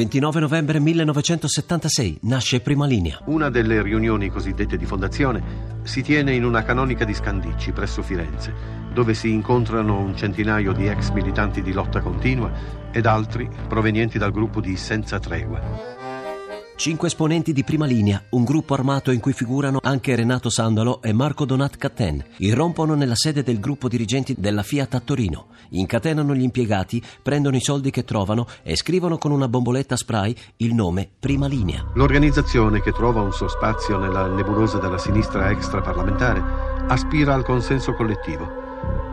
29 novembre 1976 nasce Prima Linea. Una delle riunioni cosiddette di fondazione si tiene in una canonica di Scandicci presso Firenze, dove si incontrano un centinaio di ex militanti di lotta continua ed altri provenienti dal gruppo di Senza Tregua. Cinque esponenti di prima linea, un gruppo armato in cui figurano anche Renato Sandalo e Marco Donat Catten, irrompono nella sede del gruppo dirigenti della Fiat a Torino, incatenano gli impiegati, prendono i soldi che trovano e scrivono con una bomboletta spray il nome Prima Linea. L'organizzazione, che trova un suo spazio nella nebulosa della sinistra extraparlamentare, aspira al consenso collettivo.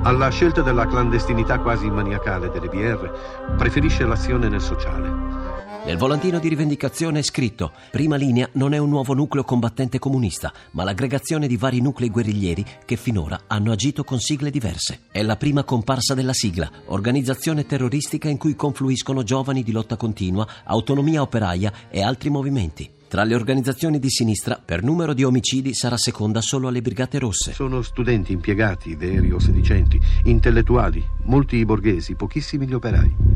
Alla scelta della clandestinità quasi maniacale delle BR, preferisce l'azione nel sociale. Nel volantino di rivendicazione è scritto: Prima linea non è un nuovo nucleo combattente comunista, ma l'aggregazione di vari nuclei guerriglieri che finora hanno agito con sigle diverse. È la prima comparsa della sigla, organizzazione terroristica in cui confluiscono giovani di lotta continua, autonomia operaia e altri movimenti. Tra le organizzazioni di sinistra, per numero di omicidi sarà seconda solo alle Brigate Rosse. Sono studenti impiegati, veri o sedicenti, intellettuali, molti i borghesi, pochissimi gli operai.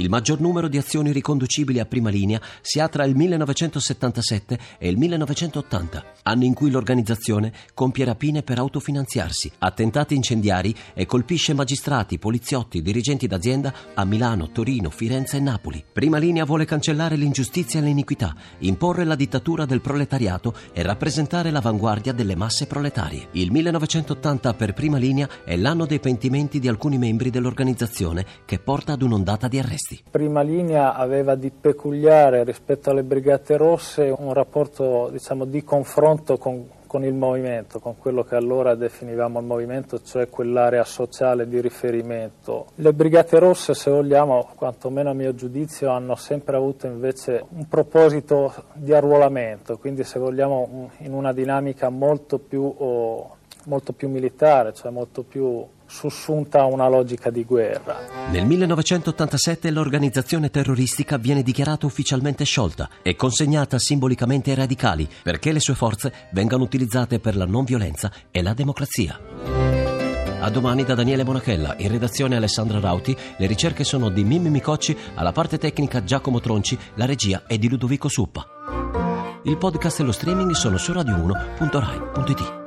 Il maggior numero di azioni riconducibili a prima linea si ha tra il 1977 e il 1980, anni in cui l'organizzazione compie rapine per autofinanziarsi, attentati incendiari e colpisce magistrati, poliziotti, dirigenti d'azienda a Milano, Torino, Firenze e Napoli. Prima linea vuole cancellare l'ingiustizia e l'iniquità, imporre la dittatura del proletariato e rappresentare l'avanguardia delle masse proletarie. Il 1980 per prima linea è l'anno dei pentimenti di alcuni membri dell'organizzazione che porta ad un'ondata di arresti questi. Prima linea aveva di peculiare rispetto alle Brigate Rosse un rapporto diciamo, di confronto con, con il movimento, con quello che allora definivamo il movimento, cioè quell'area sociale di riferimento. Le Brigate Rosse, se vogliamo, quantomeno a mio giudizio, hanno sempre avuto invece un proposito di arruolamento, quindi se vogliamo in una dinamica molto più, oh, molto più militare, cioè molto più sussunta a una logica di guerra. Nel 1987 l'organizzazione terroristica viene dichiarata ufficialmente sciolta e consegnata simbolicamente ai radicali perché le sue forze vengano utilizzate per la non violenza e la democrazia. A domani da Daniele Bonachella, in redazione Alessandra Rauti, le ricerche sono di Mimmi Micocci, alla parte tecnica Giacomo Tronci, la regia è di Ludovico Suppa. Il podcast e lo streaming sono su radio1.rai.it.